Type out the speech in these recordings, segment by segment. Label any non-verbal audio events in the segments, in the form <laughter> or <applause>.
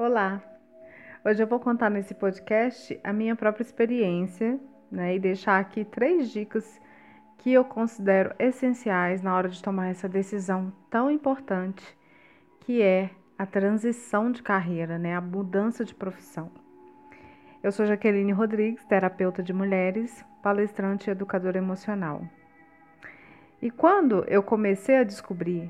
Olá! Hoje eu vou contar nesse podcast a minha própria experiência né, e deixar aqui três dicas que eu considero essenciais na hora de tomar essa decisão tão importante que é a transição de carreira, né, a mudança de profissão. Eu sou Jaqueline Rodrigues, terapeuta de mulheres, palestrante e educadora emocional. E quando eu comecei a descobrir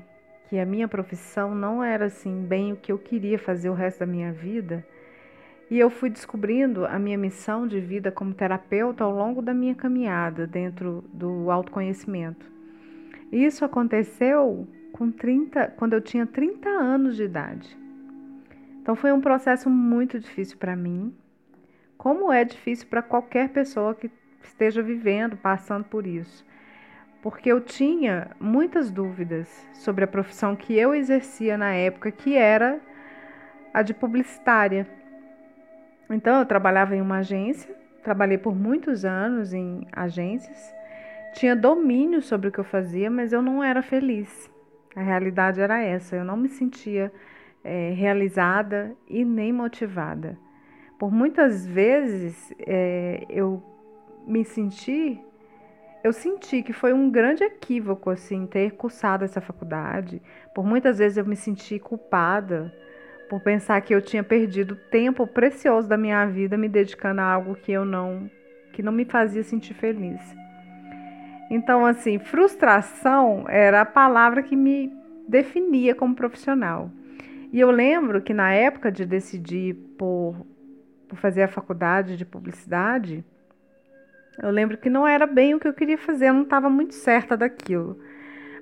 que a minha profissão não era assim bem o que eu queria fazer o resto da minha vida, e eu fui descobrindo a minha missão de vida como terapeuta ao longo da minha caminhada dentro do autoconhecimento. Isso aconteceu com 30, quando eu tinha 30 anos de idade. Então foi um processo muito difícil para mim, como é difícil para qualquer pessoa que esteja vivendo, passando por isso. Porque eu tinha muitas dúvidas sobre a profissão que eu exercia na época, que era a de publicitária. Então, eu trabalhava em uma agência, trabalhei por muitos anos em agências, tinha domínio sobre o que eu fazia, mas eu não era feliz. A realidade era essa, eu não me sentia é, realizada e nem motivada. Por muitas vezes é, eu me senti, eu senti que foi um grande equívoco assim ter cursado essa faculdade. Por muitas vezes eu me senti culpada por pensar que eu tinha perdido tempo precioso da minha vida me dedicando a algo que eu não que não me fazia sentir feliz. Então, assim, frustração era a palavra que me definia como profissional. E eu lembro que na época de decidir por, por fazer a faculdade de publicidade, eu lembro que não era bem o que eu queria fazer, eu não estava muito certa daquilo.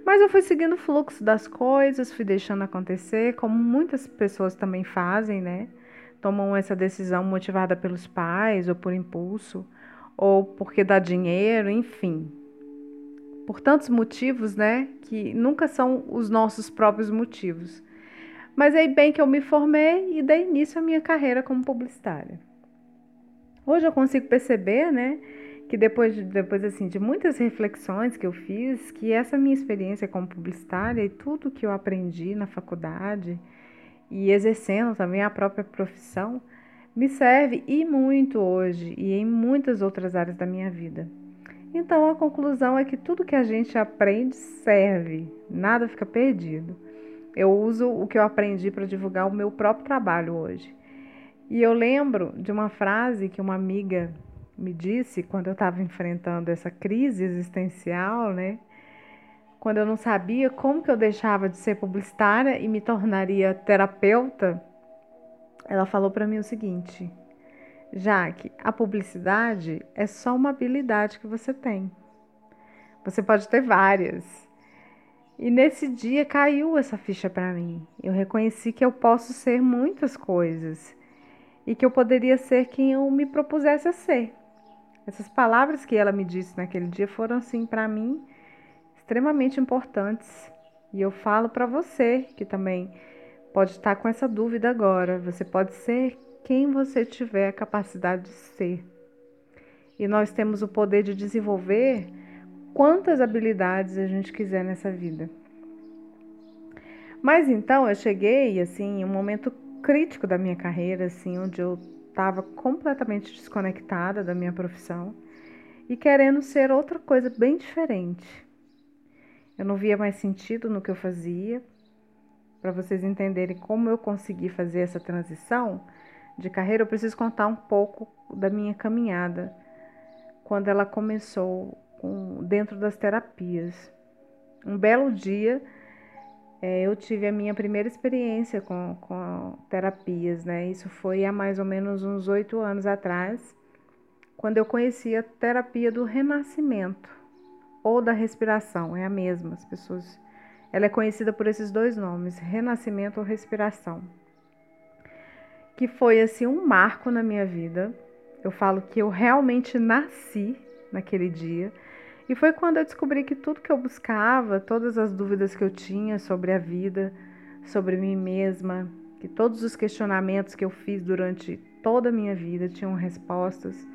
Mas eu fui seguindo o fluxo das coisas, fui deixando acontecer, como muitas pessoas também fazem, né? Tomam essa decisão motivada pelos pais, ou por impulso, ou porque dá dinheiro, enfim. Por tantos motivos, né? Que nunca são os nossos próprios motivos. Mas aí bem que eu me formei e dei início à minha carreira como publicitária. Hoje eu consigo perceber, né? Que depois, de, depois assim, de muitas reflexões que eu fiz, que essa minha experiência como publicitária e tudo que eu aprendi na faculdade e exercendo também a própria profissão, me serve e muito hoje e em muitas outras áreas da minha vida. Então a conclusão é que tudo que a gente aprende serve, nada fica perdido. Eu uso o que eu aprendi para divulgar o meu próprio trabalho hoje. E eu lembro de uma frase que uma amiga me disse quando eu estava enfrentando essa crise existencial, né? Quando eu não sabia como que eu deixava de ser publicitária e me tornaria terapeuta, ela falou para mim o seguinte: Jaque, a publicidade é só uma habilidade que você tem. Você pode ter várias. E nesse dia caiu essa ficha para mim. Eu reconheci que eu posso ser muitas coisas e que eu poderia ser quem eu me propusesse a ser. Essas palavras que ela me disse naquele dia foram, assim, para mim, extremamente importantes. E eu falo para você que também pode estar com essa dúvida agora. Você pode ser quem você tiver a capacidade de ser. E nós temos o poder de desenvolver quantas habilidades a gente quiser nessa vida. Mas então eu cheguei assim, em um momento crítico da minha carreira, assim, onde eu estava completamente desconectada da minha profissão e querendo ser outra coisa bem diferente. Eu não via mais sentido no que eu fazia. Para vocês entenderem como eu consegui fazer essa transição de carreira, eu preciso contar um pouco da minha caminhada quando ela começou com, dentro das terapias. Um belo dia, é, eu tive a minha primeira experiência com, com terapias, né? Isso foi há mais ou menos uns oito anos atrás, quando eu conheci a terapia do renascimento ou da respiração, é a mesma, as pessoas. Ela é conhecida por esses dois nomes, renascimento ou respiração. Que foi assim um marco na minha vida. Eu falo que eu realmente nasci naquele dia e foi quando eu descobri que tudo que eu buscava, todas as dúvidas que eu tinha sobre a vida, sobre mim mesma, que todos os questionamentos que eu fiz durante toda a minha vida tinham respostas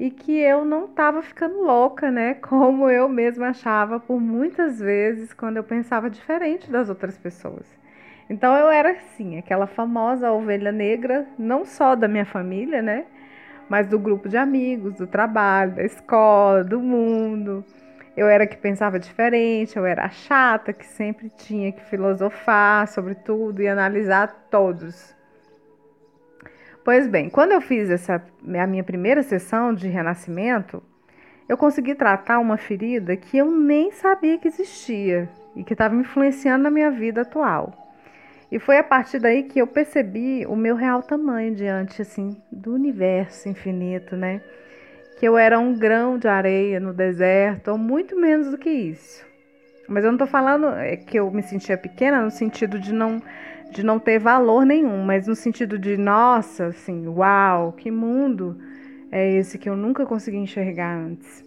e que eu não estava ficando louca, né? <laughs> Como eu mesma achava por muitas vezes quando eu pensava diferente das outras pessoas. Então eu era assim, aquela famosa ovelha negra, não só da minha família, né? Mas do grupo de amigos, do trabalho, da escola, do mundo. Eu era que pensava diferente, eu era chata que sempre tinha que filosofar sobre tudo e analisar todos. Pois bem, quando eu fiz essa a minha primeira sessão de renascimento, eu consegui tratar uma ferida que eu nem sabia que existia e que estava influenciando na minha vida atual. E foi a partir daí que eu percebi o meu real tamanho diante assim do universo infinito, né? Que eu era um grão de areia no deserto, ou muito menos do que isso. Mas eu não estou falando é, que eu me sentia pequena no sentido de não de não ter valor nenhum, mas no sentido de nossa, assim, uau, que mundo é esse que eu nunca consegui enxergar antes.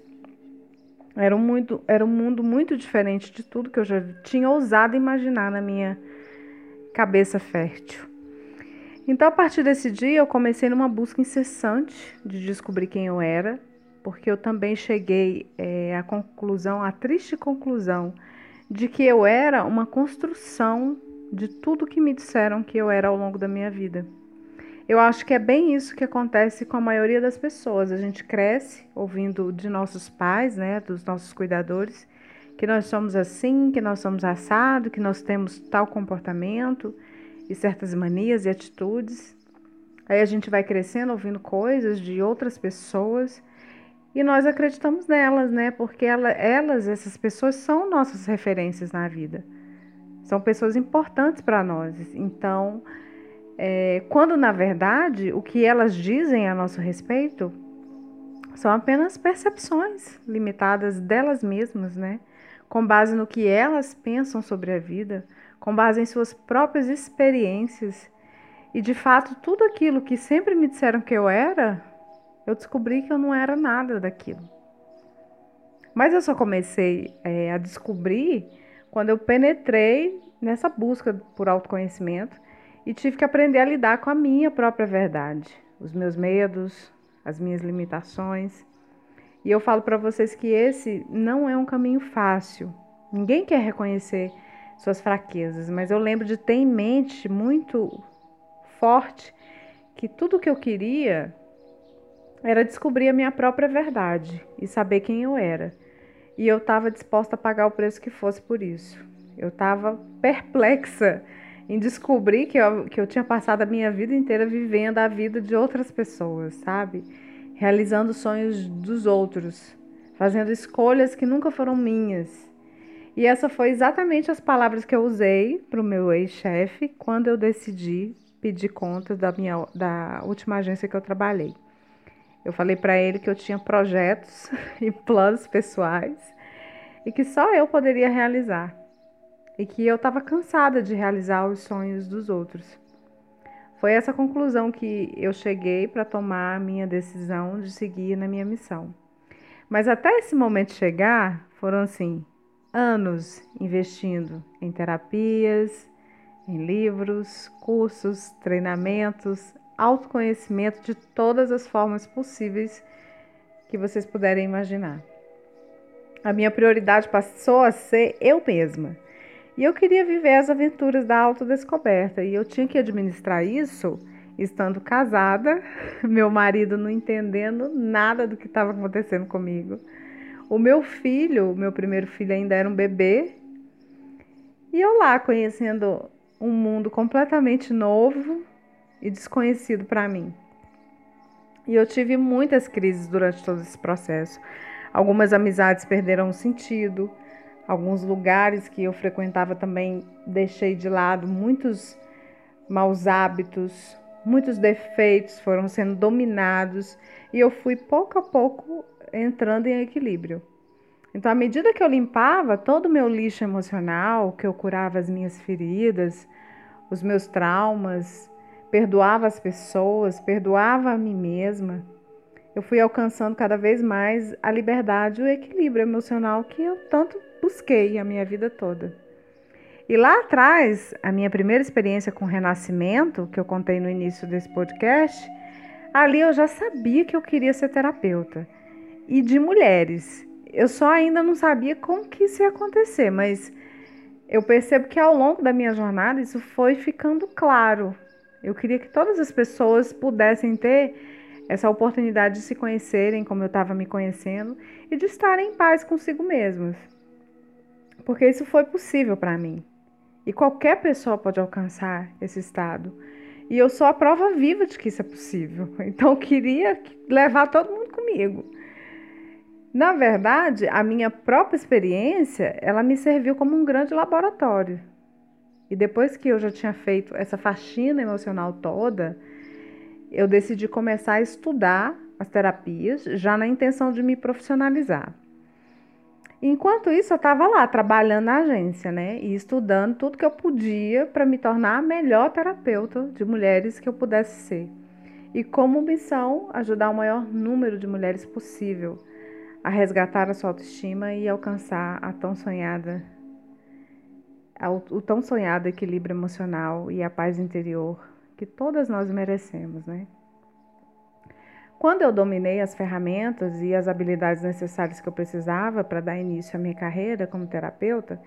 Era um, muito, era um mundo muito diferente de tudo que eu já tinha ousado imaginar na minha cabeça fértil. Então, a partir desse dia, eu comecei numa busca incessante de descobrir quem eu era, porque eu também cheguei é, à conclusão, à triste conclusão, de que eu era uma construção de tudo que me disseram que eu era ao longo da minha vida. Eu acho que é bem isso que acontece com a maioria das pessoas. A gente cresce ouvindo de nossos pais, né, dos nossos cuidadores, que nós somos assim, que nós somos assado, que nós temos tal comportamento e certas manias e atitudes. Aí a gente vai crescendo ouvindo coisas de outras pessoas e nós acreditamos nelas, né? Porque ela, elas, essas pessoas, são nossas referências na vida. São pessoas importantes para nós. Então, é, quando na verdade o que elas dizem a nosso respeito são apenas percepções limitadas delas mesmas, né? Com base no que elas pensam sobre a vida, com base em suas próprias experiências. E de fato, tudo aquilo que sempre me disseram que eu era, eu descobri que eu não era nada daquilo. Mas eu só comecei é, a descobrir quando eu penetrei nessa busca por autoconhecimento e tive que aprender a lidar com a minha própria verdade, os meus medos, as minhas limitações. E eu falo para vocês que esse não é um caminho fácil. Ninguém quer reconhecer suas fraquezas, mas eu lembro de ter em mente muito forte que tudo que eu queria era descobrir a minha própria verdade e saber quem eu era. E eu estava disposta a pagar o preço que fosse por isso. Eu estava perplexa em descobrir que eu, que eu tinha passado a minha vida inteira vivendo a vida de outras pessoas, sabe? Realizando sonhos dos outros, fazendo escolhas que nunca foram minhas. E essa foi exatamente as palavras que eu usei para o meu ex-chefe quando eu decidi pedir contas da minha da última agência que eu trabalhei. Eu falei para ele que eu tinha projetos <laughs> e planos pessoais e que só eu poderia realizar. E que eu estava cansada de realizar os sonhos dos outros. Foi essa conclusão que eu cheguei para tomar a minha decisão de seguir na minha missão. Mas até esse momento chegar, foram assim, anos investindo em terapias, em livros, cursos, treinamentos, autoconhecimento de todas as formas possíveis que vocês puderem imaginar. A minha prioridade passou a ser eu mesma. E eu queria viver as aventuras da autodescoberta e eu tinha que administrar isso estando casada, <laughs> meu marido não entendendo nada do que estava acontecendo comigo. O meu filho, meu primeiro filho ainda era um bebê, e eu lá conhecendo um mundo completamente novo e desconhecido para mim. E eu tive muitas crises durante todo esse processo. Algumas amizades perderam o sentido, alguns lugares que eu frequentava também deixei de lado muitos maus hábitos, muitos defeitos foram sendo dominados e eu fui pouco a pouco entrando em equilíbrio. Então, à medida que eu limpava todo o meu lixo emocional, que eu curava as minhas feridas, os meus traumas, perdoava as pessoas, perdoava a mim mesma, eu fui alcançando cada vez mais a liberdade e o equilíbrio emocional que eu tanto busquei a minha vida toda. E lá atrás, a minha primeira experiência com renascimento, que eu contei no início desse podcast, ali eu já sabia que eu queria ser terapeuta. E de mulheres. Eu só ainda não sabia como que isso ia acontecer, mas eu percebo que ao longo da minha jornada isso foi ficando claro. Eu queria que todas as pessoas pudessem ter essa oportunidade de se conhecerem como eu estava me conhecendo e de estarem em paz consigo mesmos. Porque isso foi possível para mim. E qualquer pessoa pode alcançar esse estado. E eu sou a prova viva de que isso é possível. <laughs> Então eu queria levar todo mundo comigo. Na verdade, a minha própria experiência, ela me serviu como um grande laboratório. E depois que eu já tinha feito essa faxina emocional toda, eu decidi começar a estudar as terapias, já na intenção de me profissionalizar. Enquanto isso, eu estava lá trabalhando na agência, né? E estudando tudo que eu podia para me tornar a melhor terapeuta de mulheres que eu pudesse ser. E como missão, ajudar o maior número de mulheres possível a resgatar a sua autoestima e alcançar a tão sonhada o tão sonhado equilíbrio emocional e a paz interior que todas nós merecemos, né? Quando eu dominei as ferramentas e as habilidades necessárias que eu precisava para dar início à minha carreira como terapeuta,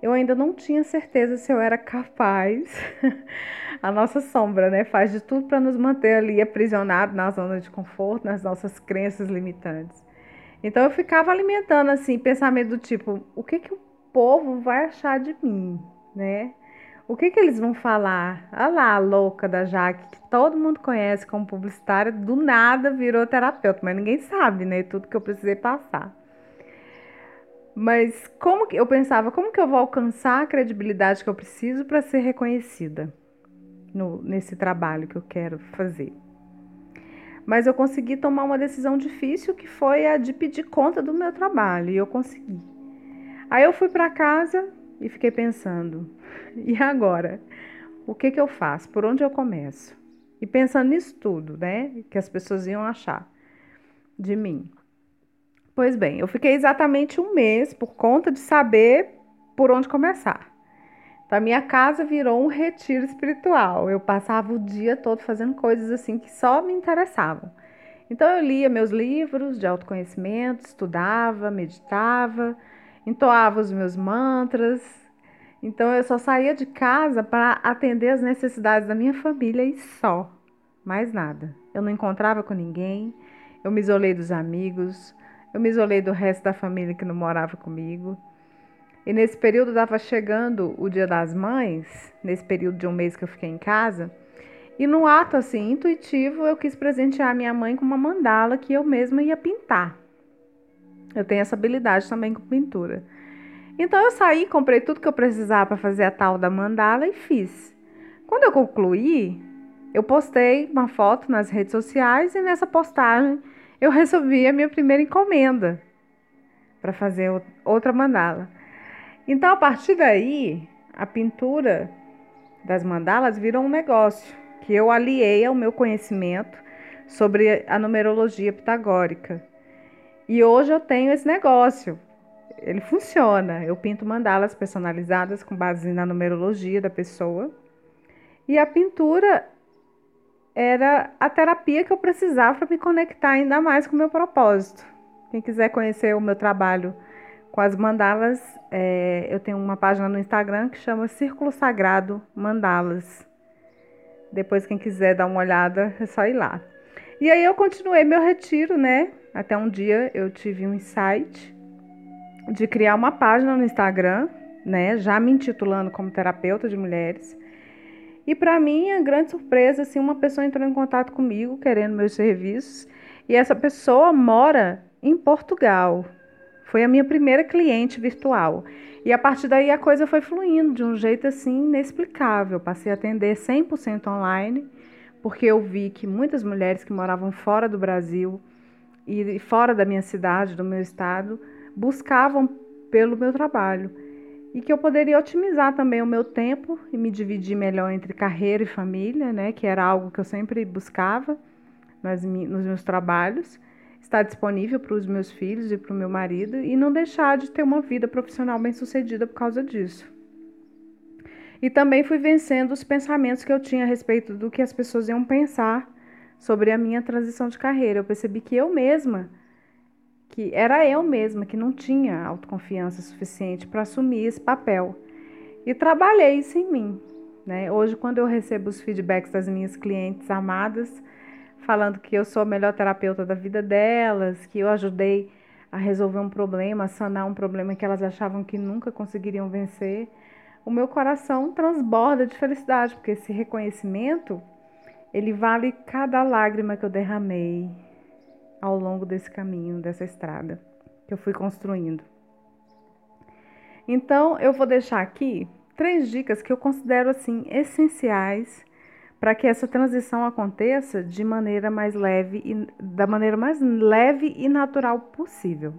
eu ainda não tinha certeza se eu era capaz. <laughs> a nossa sombra, né, faz de tudo para nos manter ali aprisionados na zona de conforto, nas nossas crenças limitantes. Então eu ficava alimentando assim pensamento do tipo, o que que o povo vai achar de mim, né? O que que eles vão falar? Olha lá a louca da Jaque, que todo mundo conhece como publicitária, do nada virou terapeuta, mas ninguém sabe, né? Tudo que eu precisei passar. Mas como que eu pensava, como que eu vou alcançar a credibilidade que eu preciso para ser reconhecida no, nesse trabalho que eu quero fazer? Mas eu consegui tomar uma decisão difícil que foi a de pedir conta do meu trabalho e eu consegui. Aí eu fui para casa e fiquei pensando: e agora? O que, que eu faço? Por onde eu começo? E pensando nisso tudo, né? Que as pessoas iam achar de mim. Pois bem, eu fiquei exatamente um mês por conta de saber por onde começar. Então, a minha casa virou um retiro espiritual. Eu passava o dia todo fazendo coisas assim que só me interessavam. Então, eu lia meus livros de autoconhecimento, estudava, meditava, entoava os meus mantras. Então, eu só saía de casa para atender as necessidades da minha família e só, mais nada. Eu não encontrava com ninguém, eu me isolei dos amigos, eu me isolei do resto da família que não morava comigo. E nesse período estava chegando o Dia das Mães, nesse período de um mês que eu fiquei em casa. E num ato assim intuitivo, eu quis presentear minha mãe com uma mandala que eu mesma ia pintar. Eu tenho essa habilidade também com pintura. Então eu saí, comprei tudo que eu precisava para fazer a tal da mandala e fiz. Quando eu concluí, eu postei uma foto nas redes sociais e nessa postagem eu recebi a minha primeira encomenda para fazer outra mandala. Então, a partir daí, a pintura das mandalas virou um negócio que eu aliei ao meu conhecimento sobre a numerologia pitagórica. E hoje eu tenho esse negócio. Ele funciona. Eu pinto mandalas personalizadas com base na numerologia da pessoa. E a pintura era a terapia que eu precisava para me conectar ainda mais com o meu propósito. Quem quiser conhecer o meu trabalho com as mandalas, é, eu tenho uma página no Instagram que chama Círculo Sagrado Mandalas. Depois, quem quiser dar uma olhada, é só ir lá. E aí eu continuei meu retiro, né? Até um dia eu tive um insight de criar uma página no Instagram, né? Já me intitulando como terapeuta de mulheres. E para mim, a grande surpresa, assim, uma pessoa entrou em contato comigo querendo meus serviços. E essa pessoa mora em Portugal. Foi a minha primeira cliente virtual. E a partir daí a coisa foi fluindo de um jeito assim inexplicável. Passei a atender 100% online, porque eu vi que muitas mulheres que moravam fora do Brasil e fora da minha cidade, do meu estado, buscavam pelo meu trabalho. E que eu poderia otimizar também o meu tempo e me dividir melhor entre carreira e família, né? Que era algo que eu sempre buscava nos meus trabalhos estar disponível para os meus filhos e para o meu marido e não deixar de ter uma vida profissional bem-sucedida por causa disso. E também fui vencendo os pensamentos que eu tinha a respeito do que as pessoas iam pensar sobre a minha transição de carreira. Eu percebi que eu mesma, que era eu mesma que não tinha autoconfiança suficiente para assumir esse papel. E trabalhei isso em mim. Né? Hoje, quando eu recebo os feedbacks das minhas clientes amadas, falando que eu sou a melhor terapeuta da vida delas, que eu ajudei a resolver um problema, a sanar um problema que elas achavam que nunca conseguiriam vencer, o meu coração transborda de felicidade, porque esse reconhecimento, ele vale cada lágrima que eu derramei ao longo desse caminho, dessa estrada que eu fui construindo. Então, eu vou deixar aqui três dicas que eu considero assim essenciais para que essa transição aconteça de maneira mais leve e da maneira mais leve e natural possível.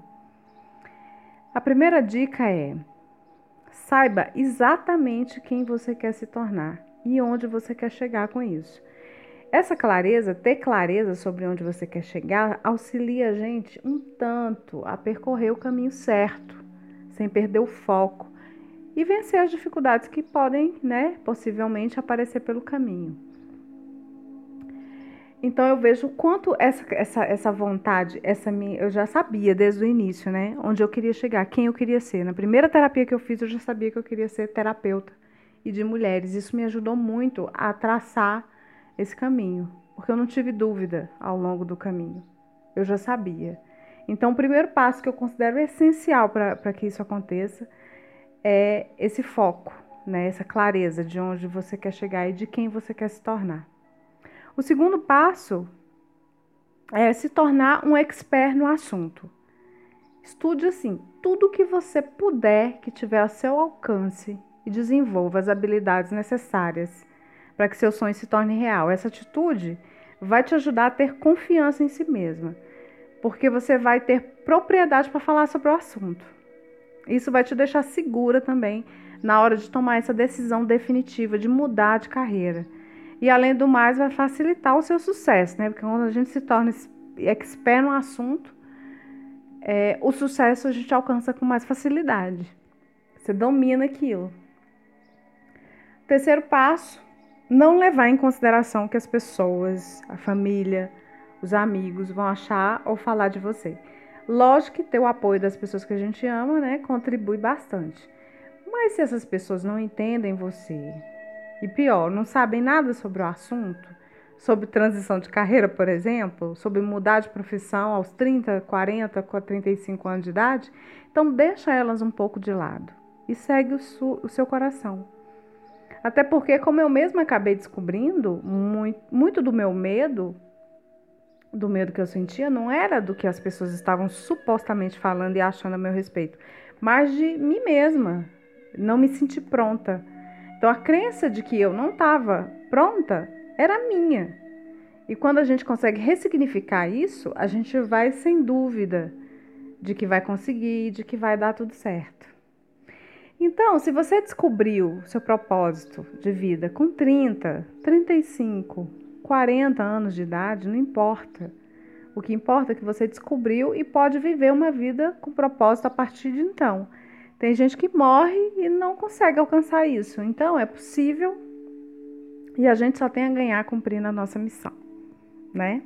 A primeira dica é: saiba exatamente quem você quer se tornar e onde você quer chegar com isso. Essa clareza, ter clareza sobre onde você quer chegar, auxilia a gente um tanto a percorrer o caminho certo, sem perder o foco e vencer as dificuldades que podem, né, possivelmente aparecer pelo caminho. Então eu vejo o quanto essa, essa, essa vontade, essa minha, eu já sabia desde o início, né, onde eu queria chegar, quem eu queria ser. Na primeira terapia que eu fiz, eu já sabia que eu queria ser terapeuta e de mulheres. Isso me ajudou muito a traçar esse caminho, porque eu não tive dúvida ao longo do caminho. Eu já sabia. Então, o primeiro passo que eu considero essencial para que isso aconteça é esse foco, né? essa clareza de onde você quer chegar e de quem você quer se tornar. O segundo passo é se tornar um expert no assunto. Estude assim tudo que você puder que tiver a seu alcance e desenvolva as habilidades necessárias para que seu sonho se torne real. Essa atitude vai te ajudar a ter confiança em si mesma porque você vai ter propriedade para falar sobre o assunto. Isso vai te deixar segura também na hora de tomar essa decisão definitiva de mudar de carreira. E além do mais, vai facilitar o seu sucesso, né? Porque quando a gente se torna expert no assunto, é, o sucesso a gente alcança com mais facilidade. Você domina aquilo. Terceiro passo, não levar em consideração que as pessoas, a família, os amigos vão achar ou falar de você. Lógico que ter o apoio das pessoas que a gente ama, né, contribui bastante. Mas se essas pessoas não entendem você, e pior, não sabem nada sobre o assunto, sobre transição de carreira, por exemplo, sobre mudar de profissão aos 30, 40, 35 anos de idade, então deixa elas um pouco de lado e segue o, o seu coração. Até porque, como eu mesma acabei descobrindo, muito, muito do meu medo do medo que eu sentia não era do que as pessoas estavam supostamente falando e achando a meu respeito, mas de mim mesma, não me sentir pronta. Então a crença de que eu não estava pronta era minha. E quando a gente consegue ressignificar isso, a gente vai sem dúvida de que vai conseguir, de que vai dar tudo certo. Então, se você descobriu seu propósito de vida com 30, 35, 40 anos de idade, não importa. O que importa é que você descobriu e pode viver uma vida com propósito a partir de então. Tem gente que morre e não consegue alcançar isso. Então é possível e a gente só tem a ganhar cumprindo a nossa missão, né?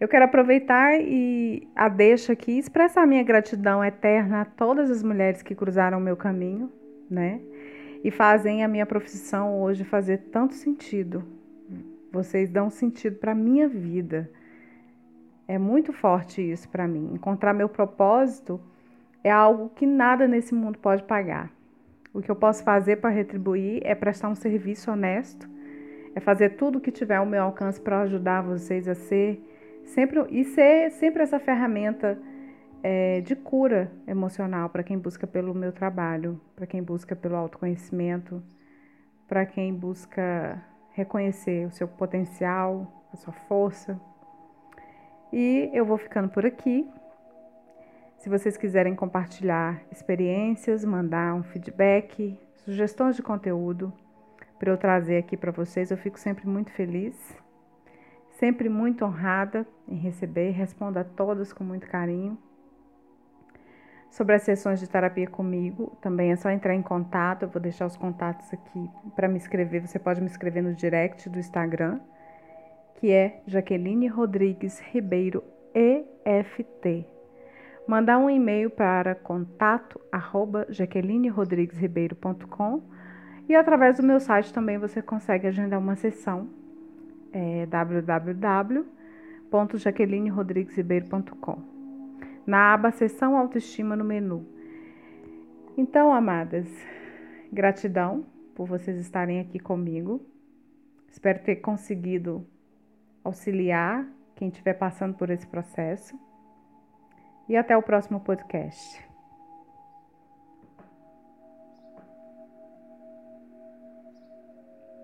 Eu quero aproveitar e a deixa aqui expressar minha gratidão eterna a todas as mulheres que cruzaram o meu caminho, né? E fazem a minha profissão hoje fazer tanto sentido vocês dão sentido para minha vida. É muito forte isso para mim. Encontrar meu propósito é algo que nada nesse mundo pode pagar. O que eu posso fazer para retribuir é prestar um serviço honesto, é fazer tudo o que tiver ao meu alcance para ajudar vocês a ser sempre e ser sempre essa ferramenta é, de cura emocional para quem busca pelo meu trabalho, para quem busca pelo autoconhecimento, para quem busca reconhecer o seu potencial, a sua força. E eu vou ficando por aqui. Se vocês quiserem compartilhar experiências, mandar um feedback, sugestões de conteúdo para eu trazer aqui para vocês, eu fico sempre muito feliz, sempre muito honrada em receber, respondo a todos com muito carinho sobre as sessões de terapia comigo, também é só entrar em contato. Eu vou deixar os contatos aqui para me escrever. Você pode me escrever no direct do Instagram, que é Jaqueline Rodrigues Ribeiro EFT. Mandar um e-mail para contato arroba jaquelinerodriguesribeiro.com E através do meu site também você consegue agendar uma sessão, é www.jaquelinerodriguesribeiro.com. Na aba Sessão Autoestima no menu. Então, amadas, gratidão por vocês estarem aqui comigo. Espero ter conseguido auxiliar quem estiver passando por esse processo. E até o próximo podcast.